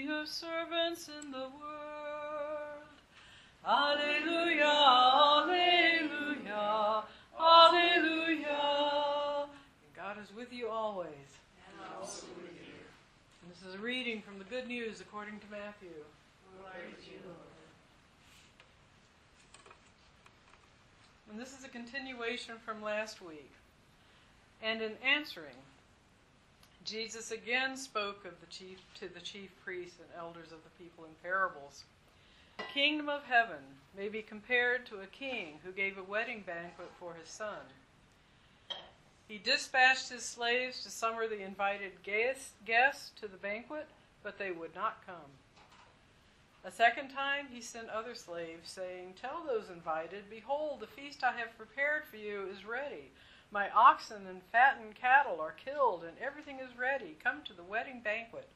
your servants in the world. Alleluia, alleluia, alleluia. And God is with you always. And also with you. And this is a reading from the Good News according to Matthew. Glory to. And this is a continuation from last week. And in answering, Jesus again spoke of the chief to the chief priests and elders of the people in parables. The kingdom of heaven may be compared to a king who gave a wedding banquet for his son. He dispatched his slaves to summon the invited guests to the banquet, but they would not come. A second time he sent other slaves, saying, Tell those invited, Behold, the feast I have prepared for you is ready. My oxen and fattened cattle are killed, and everything is ready. Come to the wedding banquet.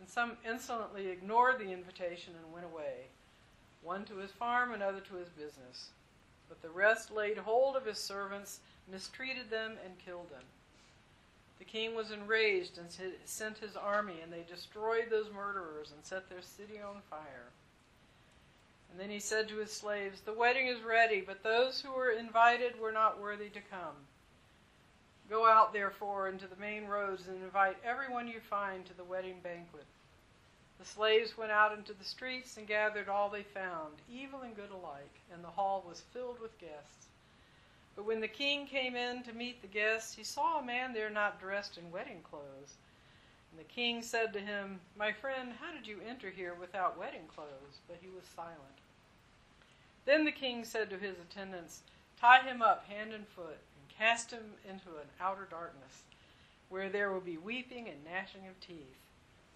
And some insolently ignored the invitation and went away, one to his farm, another to his business. But the rest laid hold of his servants, mistreated them, and killed them. The king was enraged and sent his army, and they destroyed those murderers and set their city on fire. And then he said to his slaves, The wedding is ready, but those who were invited were not worthy to come. Go out, therefore, into the main roads and invite everyone you find to the wedding banquet. The slaves went out into the streets and gathered all they found, evil and good alike, and the hall was filled with guests. But when the king came in to meet the guests, he saw a man there not dressed in wedding clothes. And the king said to him, My friend, how did you enter here without wedding clothes? But he was silent. Then the king said to his attendants, Tie him up hand and foot, and cast him into an outer darkness, where there will be weeping and gnashing of teeth.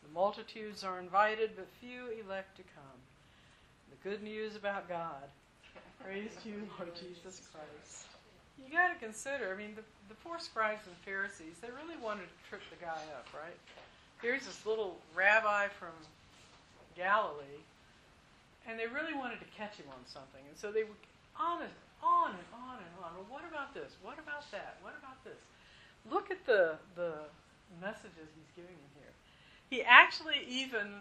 The multitudes are invited, but few elect to come. The good news about God. Praise to you, Lord Jesus Christ. You got to consider, I mean, the, the poor scribes and Pharisees, they really wanted to trip the guy up, right? Here's this little rabbi from Galilee and they really wanted to catch him on something. And so they would on and on and on and on. Well, what about this? What about that? What about this? Look at the the messages he's giving in here. He actually even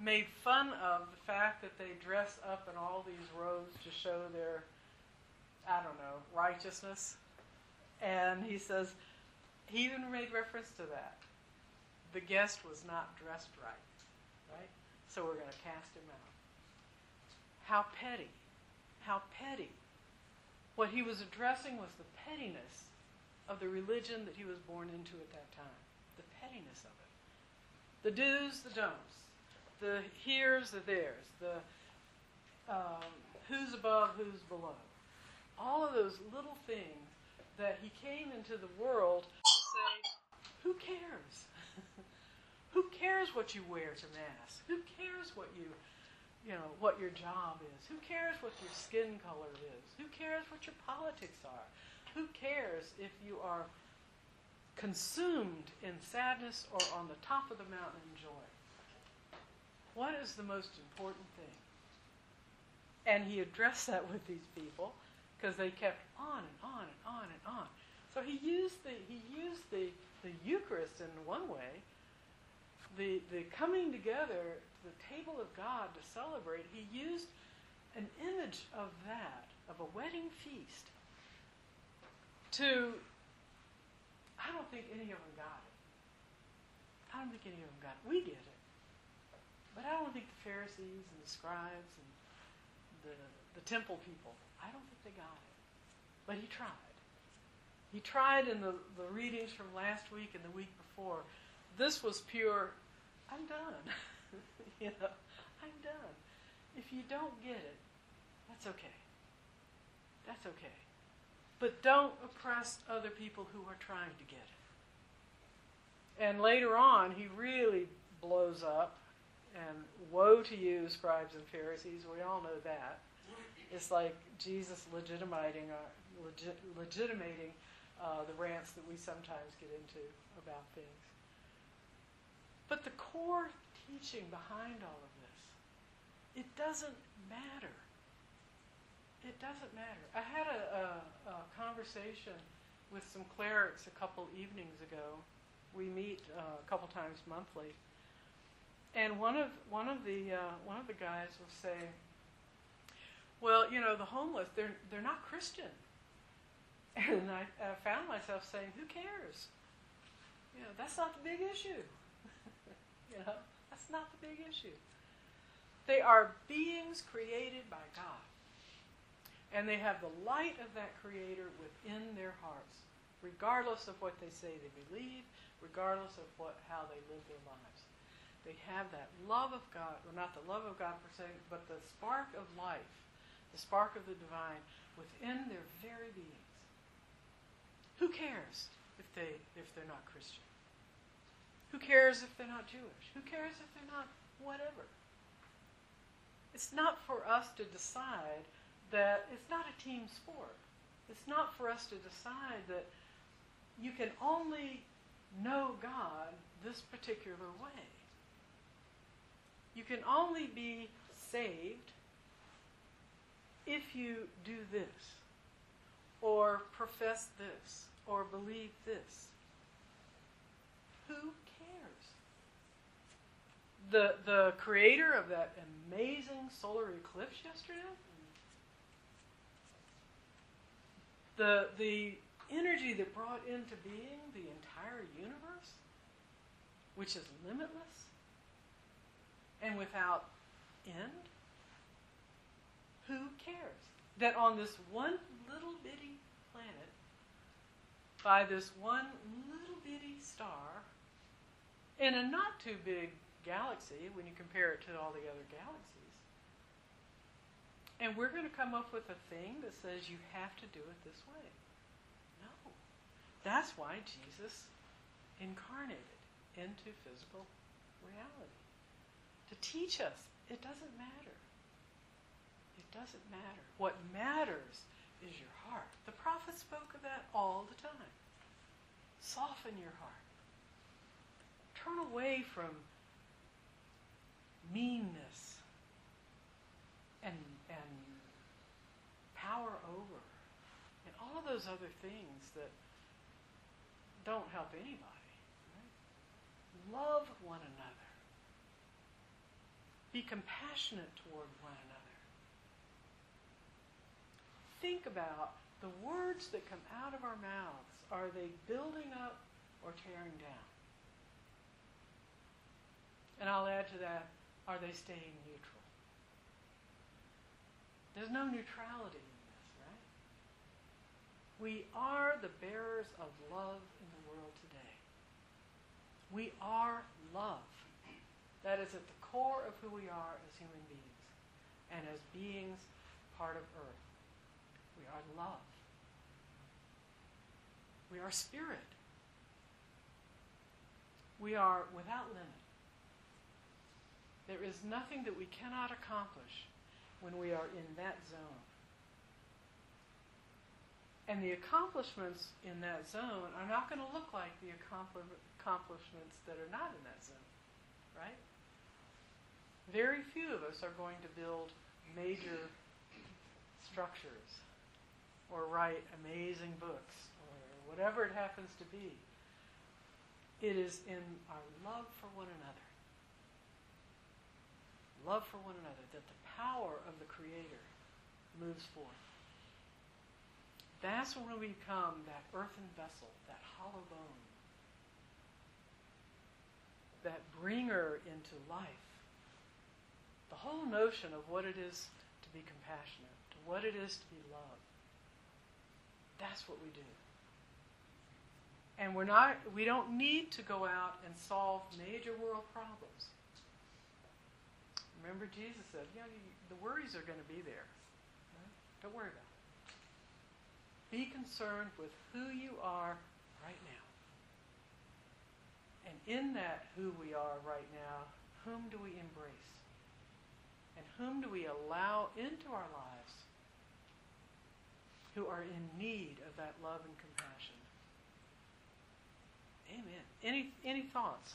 made fun of the fact that they dress up in all these robes to show their I don't know, righteousness. And he says he even made reference to that. The guest was not dressed right. Right? So we're going to cast him out. How petty. How petty. What he was addressing was the pettiness of the religion that he was born into at that time. The pettiness of it. The do's, the don'ts. The here's, the there's. The um, who's above, who's below. All of those little things that he came into the world to say, who cares? who cares what you wear to Mass? Who cares what you you know, what your job is. Who cares what your skin color is? Who cares what your politics are? Who cares if you are consumed in sadness or on the top of the mountain in joy? What is the most important thing? And he addressed that with these people because they kept on and on and on and on. So he used the he used the, the Eucharist in one way, the the coming together to the table of God to celebrate, he used an image of that, of a wedding feast, to, I don't think any of them got it. I don't think any of them got it. We get it. But I don't think the Pharisees and the scribes and the, the temple people, I don't think they got it. But he tried. He tried in the, the readings from last week and the week before. This was pure, I'm done. you know, I'm done. If you don't get it, that's okay. That's okay. But don't oppress other people who are trying to get it. And later on, he really blows up. And woe to you, scribes and Pharisees. We all know that. It's like Jesus legitimating, uh, legit, legitimating uh, the rants that we sometimes get into about things. But the core teaching behind all of this. It doesn't matter. It doesn't matter. I had a, a, a conversation with some clerics a couple evenings ago. We meet uh, a couple times monthly. and one of one of the uh, one of the guys was saying, "Well, you know, the homeless they're they're not Christian," and I, I found myself saying, "Who cares? You know, that's not the big issue. you know, that's not the big issue. They are beings created by God, and they have the light of that Creator within their hearts, regardless of what they say they believe, regardless of what how they live their lives." They have that love of God, or not the love of God per se, but the spark of life, the spark of the divine within their very beings. Who cares if they if they're not Christian? Who cares if they're not Jewish? Who cares if they're not whatever? It's not for us to decide that it's not a team sport. It's not for us to decide that you can only know God this particular way. You can only be saved if you do this, or profess this, or believe this. Who cares? The, the creator of that amazing solar eclipse yesterday, the, the energy that brought into being the entire universe, which is limitless, and without end? Who cares? That on this one little bitty planet, by this one little bitty star, in a not too big galaxy when you compare it to all the other galaxies, and we're going to come up with a thing that says you have to do it this way. No. That's why Jesus incarnated into physical reality to teach us it doesn't matter. It doesn't matter. What matters is your heart. The prophet spoke of that all the time. Soften your heart. Turn away from meanness and, and power over and all of those other things that don't help anybody. Right? Love one another. Be compassionate toward one another. Think about the words that come out of our mouths. Are they building up or tearing down? And I'll add to that, are they staying neutral? There's no neutrality in this, right? We are the bearers of love in the world today. We are love. That is at the core of who we are as human beings and as beings part of earth. We are love. We are spirit. We are without limit. There is nothing that we cannot accomplish when we are in that zone. And the accomplishments in that zone are not going to look like the accomplishments that are not in that zone, right? Very few of us are going to build major structures or write amazing books or whatever it happens to be. It is in our love for one another, love for one another, that the power of the Creator moves forth. That's when we become that earthen vessel, that hollow bone, that bringer into life the whole notion of what it is to be compassionate, to what it is to be loved. That's what we do. And we're not we don't need to go out and solve major world problems. Remember Jesus said, you know, the worries are going to be there. Don't worry about it. Be concerned with who you are right now. And in that who we are right now, whom do we embrace? And whom do we allow into our lives who are in need of that love and compassion? Amen. Any, any thoughts?